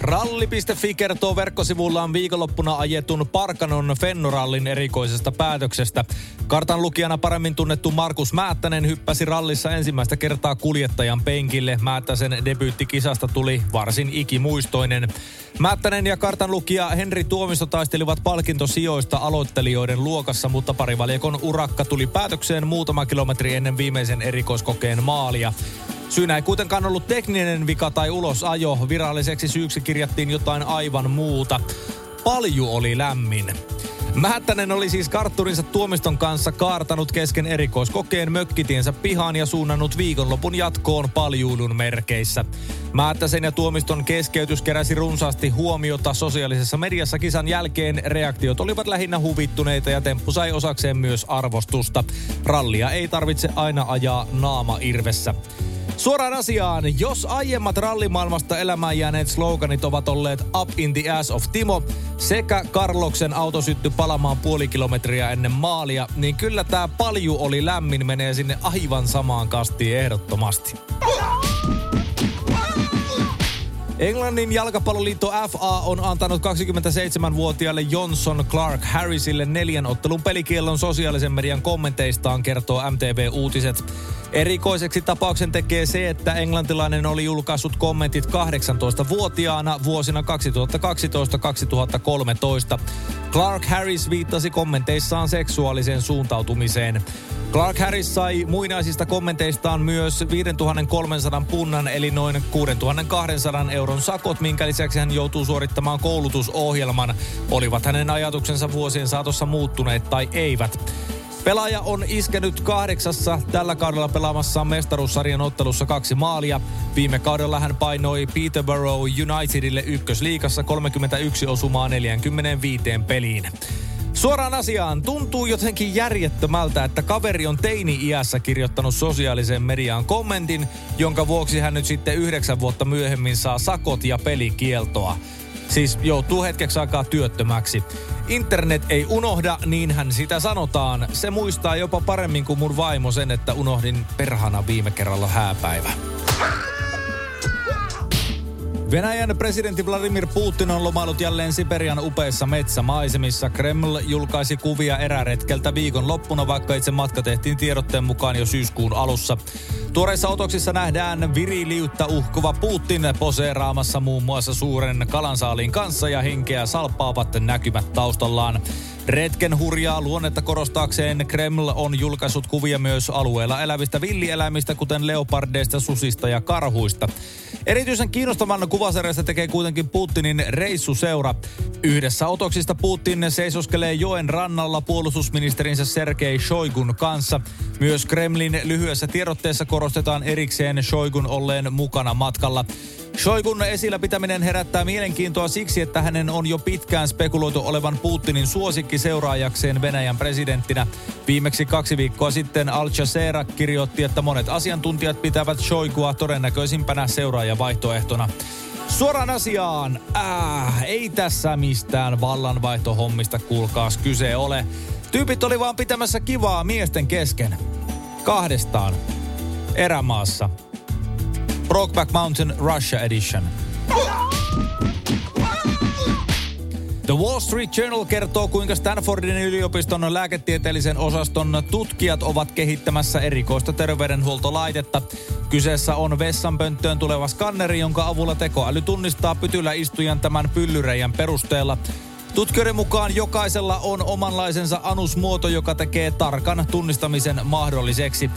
Ralli.fi kertoo verkkosivullaan viikonloppuna ajetun Parkanon Fennorallin erikoisesta päätöksestä. Kartan lukijana paremmin tunnettu Markus Määttänen hyppäsi rallissa ensimmäistä kertaa kuljettajan penkille. Määttäsen debyyttikisasta tuli varsin ikimuistoinen. Määttänen ja kartan lukija Henri Tuomisto taistelivat palkintosijoista aloittelijoiden luokassa, mutta parivaljakon urakka tuli päätökseen muutama kilometri ennen viimeisen erikoiskokeen maalia. Syynä ei kuitenkaan ollut tekninen vika tai ulosajo. Viralliseksi syyksi kirjattiin jotain aivan muuta. Palju oli lämmin. Mähättänen oli siis kartturinsa tuomiston kanssa kaartanut kesken erikoiskokeen mökkitiensä pihaan ja suunnannut viikonlopun jatkoon paljuulun merkeissä. Määttäsen ja tuomiston keskeytys keräsi runsaasti huomiota sosiaalisessa mediassa kisan jälkeen. Reaktiot olivat lähinnä huvittuneita ja temppu sai osakseen myös arvostusta. Rallia ei tarvitse aina ajaa naama irvessä. Suoraan asiaan, jos aiemmat rallimaailmasta elämään jääneet sloganit ovat olleet Up in the ass of Timo sekä Karloksen auto sytty palamaan puoli kilometriä ennen maalia, niin kyllä tämä palju oli lämmin menee sinne aivan samaan kastiin ehdottomasti. Englannin jalkapalloliitto FA on antanut 27-vuotiaalle Johnson Clark Harrisille neljän ottelun pelikiellon sosiaalisen median kommenteistaan, kertoo MTV Uutiset. Erikoiseksi tapauksen tekee se, että englantilainen oli julkaissut kommentit 18-vuotiaana vuosina 2012-2013. Clark Harris viittasi kommenteissaan seksuaaliseen suuntautumiseen. Clark Harris sai muinaisista kommenteistaan myös 5300 punnan eli noin 6200 euron sakot, minkä lisäksi hän joutuu suorittamaan koulutusohjelman. Olivat hänen ajatuksensa vuosien saatossa muuttuneet tai eivät. Pelaaja on iskenyt kahdeksassa tällä kaudella pelaamassa mestaruussarjan ottelussa kaksi maalia. Viime kaudella hän painoi Peterborough Unitedille ykkösliikassa 31 osumaa 45 peliin. Suoraan asiaan, tuntuu jotenkin järjettömältä, että kaveri on teini-iässä kirjoittanut sosiaaliseen mediaan kommentin, jonka vuoksi hän nyt sitten yhdeksän vuotta myöhemmin saa sakot ja pelikieltoa. Siis joutuu hetkeksi aikaa työttömäksi. Internet ei unohda, niin hän sitä sanotaan. Se muistaa jopa paremmin kuin mun vaimo sen, että unohdin perhana viime kerralla hääpäivä. Venäjän presidentti Vladimir Putin on lomailut jälleen Siberian upeissa metsämaisemissa. Kreml julkaisi kuvia eräretkeltä viikon loppuna, vaikka itse matka tehtiin tiedotteen mukaan jo syyskuun alussa. Tuoreissa otoksissa nähdään viriliutta uhkuva Putin poseeraamassa muun muassa suuren kalansaaliin kanssa ja henkeä salppaavat näkymät taustallaan. Retken hurjaa luonnetta korostaakseen Kreml on julkaissut kuvia myös alueella elävistä villieläimistä, kuten leopardeista, susista ja karhuista. Erityisen kiinnostavan kuvasarjasta tekee kuitenkin Putinin reissuseura. Yhdessä otoksista Putin seisoskelee joen rannalla puolustusministerinsä Sergei Shoigun kanssa. Myös Kremlin lyhyessä tiedotteessa korostetaan erikseen Shoigun olleen mukana matkalla. Shoigun esillä pitäminen herättää mielenkiintoa siksi, että hänen on jo pitkään spekuloitu olevan Putinin suosikki seuraajakseen Venäjän presidenttinä. Viimeksi kaksi viikkoa sitten Al Jazeera kirjoitti, että monet asiantuntijat pitävät Shoigua todennäköisimpänä seuraajavaihtoehtona. Suoraan asiaan, äh, ei tässä mistään vallanvaihtohommista kuulkaas kyse ole. Tyypit oli vaan pitämässä kivaa miesten kesken. Kahdestaan. Erämaassa. Brokeback Mountain Russia Edition. The Wall Street Journal kertoo, kuinka Stanfordin yliopiston lääketieteellisen osaston tutkijat ovat kehittämässä erikoista terveydenhuoltolaitetta. Kyseessä on vessanpönttöön tuleva skanneri, jonka avulla tekoäly tunnistaa pytyläistujan tämän pyllyreijän perusteella. Tutkijoiden mukaan jokaisella on omanlaisensa anusmuoto, joka tekee tarkan tunnistamisen mahdolliseksi.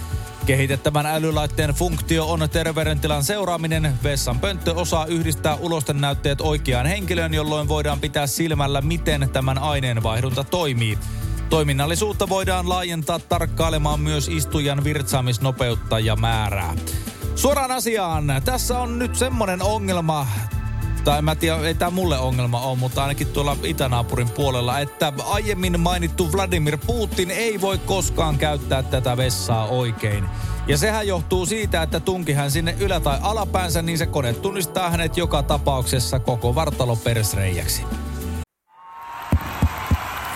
Kehitettävän älylaitteen funktio on terveydentilan seuraaminen. Vessan pönttö osaa yhdistää ulosten näytteet oikeaan henkilöön, jolloin voidaan pitää silmällä, miten tämän aineenvaihdunta toimii. Toiminnallisuutta voidaan laajentaa tarkkailemaan myös istujan virtsaamisnopeutta ja määrää. Suoraan asiaan. Tässä on nyt semmonen ongelma tai mä tiedä, ei tämä mulle ongelma ole, mutta ainakin tuolla itänaapurin puolella, että aiemmin mainittu Vladimir Putin ei voi koskaan käyttää tätä vessaa oikein. Ja sehän johtuu siitä, että tunki hän sinne ylä- tai alapäänsä, niin se kone tunnistaa hänet joka tapauksessa koko vartalo persreijäksi.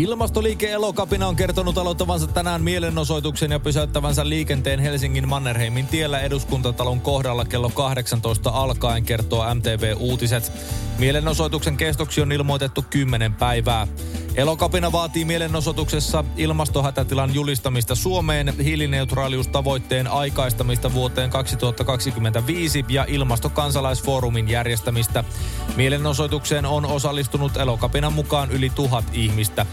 Ilmastoliike Elokapina on kertonut aloittavansa tänään mielenosoituksen ja pysäyttävänsä liikenteen Helsingin Mannerheimin tiellä eduskuntatalon kohdalla kello 18 alkaen, kertoo MTV Uutiset. Mielenosoituksen kestoksi on ilmoitettu 10 päivää. Elokapina vaatii mielenosoituksessa ilmastohätätilan julistamista Suomeen, hiilineutraaliustavoitteen aikaistamista vuoteen 2025 ja ilmastokansalaisfoorumin järjestämistä. Mielenosoitukseen on osallistunut Elokapinan mukaan yli tuhat ihmistä.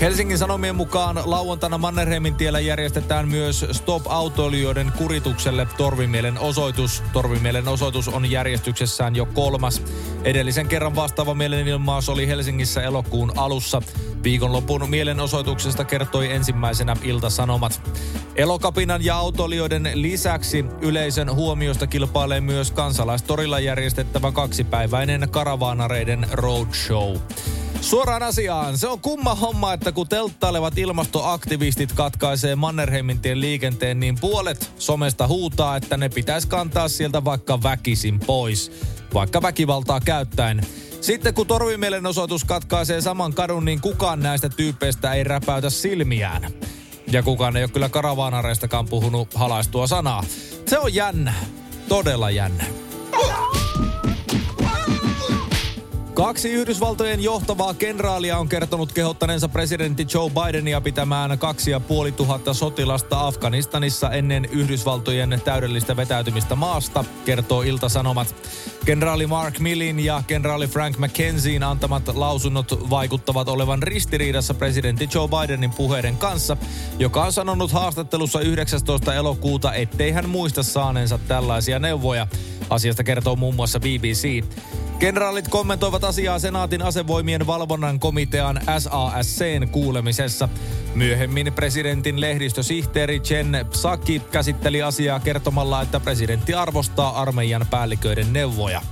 Helsingin Sanomien mukaan lauantaina Mannerheimin tiellä järjestetään myös Stop autoilijoiden kuritukselle Torvimielen osoitus. Torvimielen osoitus on järjestyksessään jo kolmas. Edellisen kerran vastaava mielenilmaus oli Helsingissä elokuun alussa. Viikonlopun mielenosoituksesta kertoi ensimmäisenä Ilta-Sanomat. Elokapinan ja autoilijoiden lisäksi yleisön huomiosta kilpailee myös kansalaistorilla järjestettävä kaksipäiväinen karavaanareiden roadshow. Suoraan asiaan. Se on kumma homma, että kun telttailevat ilmastoaktivistit katkaisee Mannerheimin tien liikenteen, niin puolet somesta huutaa, että ne pitäisi kantaa sieltä vaikka väkisin pois. Vaikka väkivaltaa käyttäen. Sitten kun torvimielenosoitus katkaisee saman kadun, niin kukaan näistä tyypeistä ei räpäytä silmiään. Ja kukaan ei ole kyllä karavaanareistakaan puhunut halaistua sanaa. Se on jännä. Todella jännä. Kaksi Yhdysvaltojen johtavaa kenraalia on kertonut kehottaneensa presidentti Joe Bidenia pitämään kaksi ja puoli tuhatta sotilasta Afganistanissa ennen Yhdysvaltojen täydellistä vetäytymistä maasta, kertoo Ilta-Sanomat. Kenraali Mark Millin ja kenraali Frank McKenzien antamat lausunnot vaikuttavat olevan ristiriidassa presidentti Joe Bidenin puheiden kanssa, joka on sanonut haastattelussa 19. elokuuta, ettei hän muista saaneensa tällaisia neuvoja. Asiasta kertoo muun muassa BBC. Kenraalit kommentoivat asiaa Senaatin asevoimien valvonnan komitean SASCn kuulemisessa. Myöhemmin presidentin lehdistösihteeri Jen Psaki käsitteli asiaa kertomalla, että presidentti arvostaa armeijan päälliköiden neuvoja.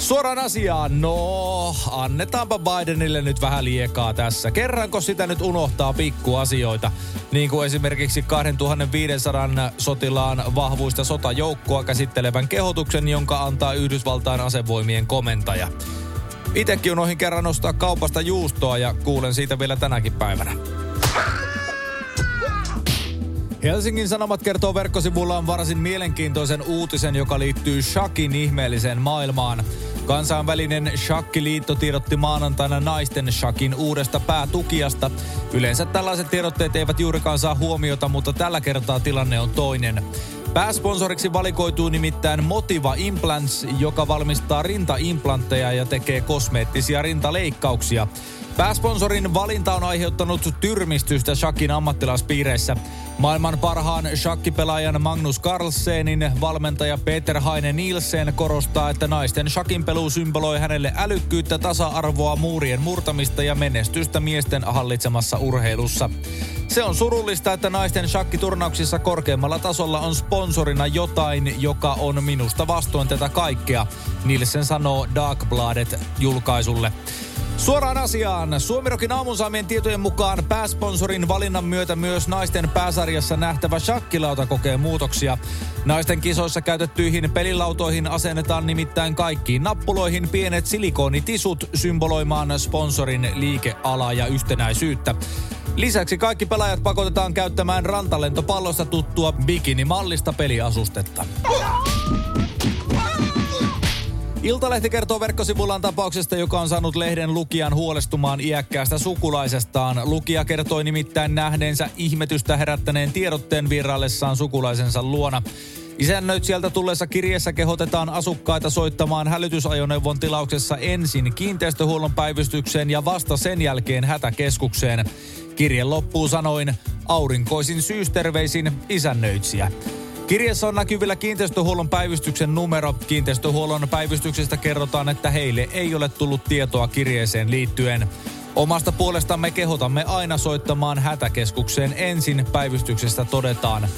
Suoraan asiaan, no annetaanpa Bidenille nyt vähän liekaa tässä. Kerranko sitä nyt unohtaa pikkuasioita, niin kuin esimerkiksi 2500 sotilaan vahvuista sotajoukkoa käsittelevän kehotuksen, jonka antaa Yhdysvaltain asevoimien komentaja. Itekin unohin kerran nostaa kaupasta juustoa ja kuulen siitä vielä tänäkin päivänä. Helsingin Sanomat kertoo verkkosivullaan varsin mielenkiintoisen uutisen, joka liittyy shakin ihmeelliseen maailmaan. Kansainvälinen shakkiliitto tiedotti maanantaina naisten shakin uudesta päätukijasta. Yleensä tällaiset tiedotteet eivät juurikaan saa huomiota, mutta tällä kertaa tilanne on toinen. Pääsponsoriksi valikoituu nimittäin Motiva Implants, joka valmistaa rintaimplantteja ja tekee kosmeettisia rintaleikkauksia. Pääsponsorin valinta on aiheuttanut tyrmistystä shakin ammattilaispiireissä. Maailman parhaan shakkipelaajan Magnus Carlsenin valmentaja Peter Heine Nielsen korostaa, että naisten shakin pelu symboloi hänelle älykkyyttä, tasa-arvoa, muurien murtamista ja menestystä miesten hallitsemassa urheilussa. Se on surullista, että naisten shakkiturnauksissa korkeammalla tasolla on sponsorina jotain, joka on minusta vastoin tätä kaikkea, Nielsen sanoo Darkbladet julkaisulle. Suoraan asiaan. Suomirokin aamun saamien tietojen mukaan pääsponsorin valinnan myötä myös naisten pääsarjassa nähtävä shakkilauta kokee muutoksia. Naisten kisoissa käytettyihin pelilautoihin asennetaan nimittäin kaikkiin nappuloihin pienet silikoonitisut symboloimaan sponsorin liikealaa ja yhtenäisyyttä. Lisäksi kaikki pelaajat pakotetaan käyttämään rantalentopallosta tuttua bikinimallista peliasustetta. Iltalehti kertoo verkkosivullaan tapauksesta, joka on saanut lehden lukijan huolestumaan iäkkäästä sukulaisestaan. Lukija kertoi nimittäin nähneensä ihmetystä herättäneen tiedotteen virallessaan sukulaisensa luona. Isännöitsijältä tulleessa kirjeessä kehotetaan asukkaita soittamaan hälytysajoneuvon tilauksessa ensin kiinteistöhuollon päivystykseen ja vasta sen jälkeen hätäkeskukseen. Kirje loppuu sanoin aurinkoisin syysterveisin isännöitsijä. Kirjassa on näkyvillä kiinteistöhuollon päivystyksen numero. Kiinteistöhuollon päivystyksestä kerrotaan, että heille ei ole tullut tietoa kirjeeseen liittyen. Omasta puolestamme kehotamme aina soittamaan hätäkeskukseen ensin päivystyksestä todetaan.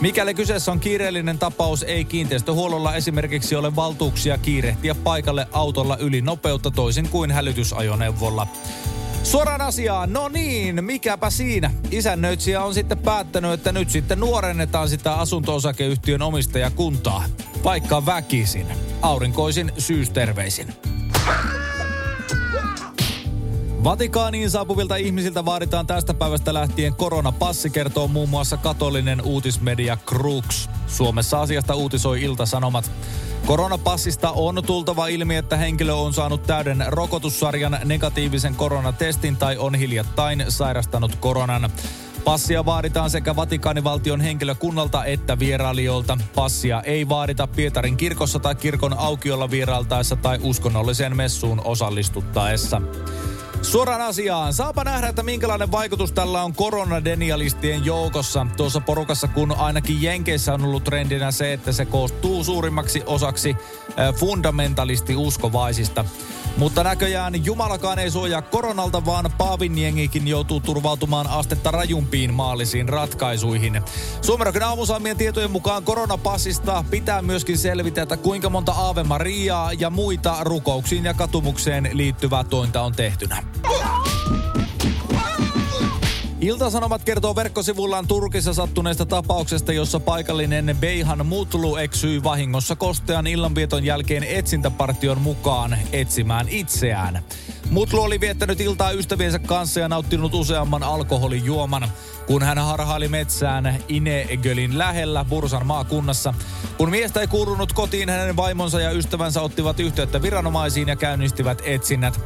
Mikäli kyseessä on kiireellinen tapaus, ei kiinteistöhuollolla esimerkiksi ole valtuuksia kiirehtiä paikalle autolla yli nopeutta toisin kuin hälytysajoneuvolla. Suoraan asiaan, no niin, mikäpä siinä. Isännöitsijä on sitten päättänyt, että nyt sitten nuorennetaan sitä asunto-osakeyhtiön omistajakuntaa. Vaikka väkisin. Aurinkoisin syysterveisin. Vatikaaniin saapuvilta ihmisiltä vaaditaan tästä päivästä lähtien koronapassi, kertoo muun muassa katolinen uutismedia Crux. Suomessa asiasta uutisoi Ilta-Sanomat. Koronapassista on tultava ilmi, että henkilö on saanut täyden rokotussarjan negatiivisen koronatestin tai on hiljattain sairastanut koronan. Passia vaaditaan sekä Vatikaanivaltion henkilökunnalta että vierailijoilta. Passia ei vaadita Pietarin kirkossa tai kirkon aukiolla vierailtaessa tai uskonnolliseen messuun osallistuttaessa. Suoraan asiaan. Saapa nähdä, että minkälainen vaikutus tällä on koronadenialistien joukossa. Tuossa porukassa, kun ainakin Jenkeissä on ollut trendinä se, että se koostuu suurimmaksi osaksi fundamentalisti uskovaisista. Mutta näköjään Jumalakaan ei suojaa koronalta, vaan Paavin jengikin joutuu turvautumaan astetta rajumpiin maallisiin ratkaisuihin. Suomerokin aamusaamien tietojen mukaan koronapassista pitää myöskin selvitä, että kuinka monta Aave Mariaa ja muita rukouksiin ja katumukseen liittyvää tointa on tehtynä. Iltasanomat kertoo verkkosivullaan Turkissa sattuneesta tapauksesta, jossa paikallinen Beihan Mutlu eksyi vahingossa kostean illanvieton jälkeen etsintäpartion mukaan etsimään itseään. Mutlu oli viettänyt iltaa ystäviensä kanssa ja nauttinut useamman alkoholijuoman. Kun hän harhaili metsään Inegölin lähellä Bursan maakunnassa. Kun miestä ei kuulunut kotiin, hänen vaimonsa ja ystävänsä ottivat yhteyttä viranomaisiin ja käynnistivät etsinnät.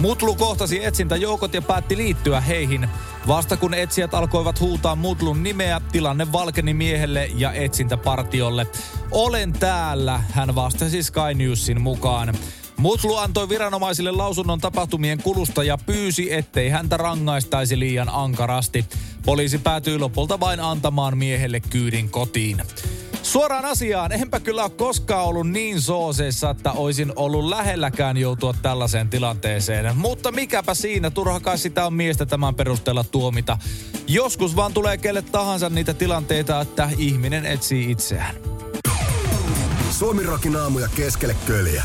Mutlu kohtasi etsintäjoukot ja päätti liittyä heihin. Vasta kun etsijät alkoivat huutaa Mutlun nimeä, tilanne valkeni miehelle ja etsintäpartiolle. Olen täällä, hän vastasi Sky Newsin mukaan. Mutlu antoi viranomaisille lausunnon tapahtumien kulusta ja pyysi, ettei häntä rangaistaisi liian ankarasti. Poliisi päätyi lopulta vain antamaan miehelle kyydin kotiin. Suoraan asiaan, enpä kyllä ole koskaan ollut niin sooseissa, että olisin ollut lähelläkään joutua tällaiseen tilanteeseen. Mutta mikäpä siinä, turha sitä on miestä tämän perusteella tuomita. Joskus vaan tulee kelle tahansa niitä tilanteita, että ihminen etsii itseään. Suomi Rokin aamuja keskelle köljä.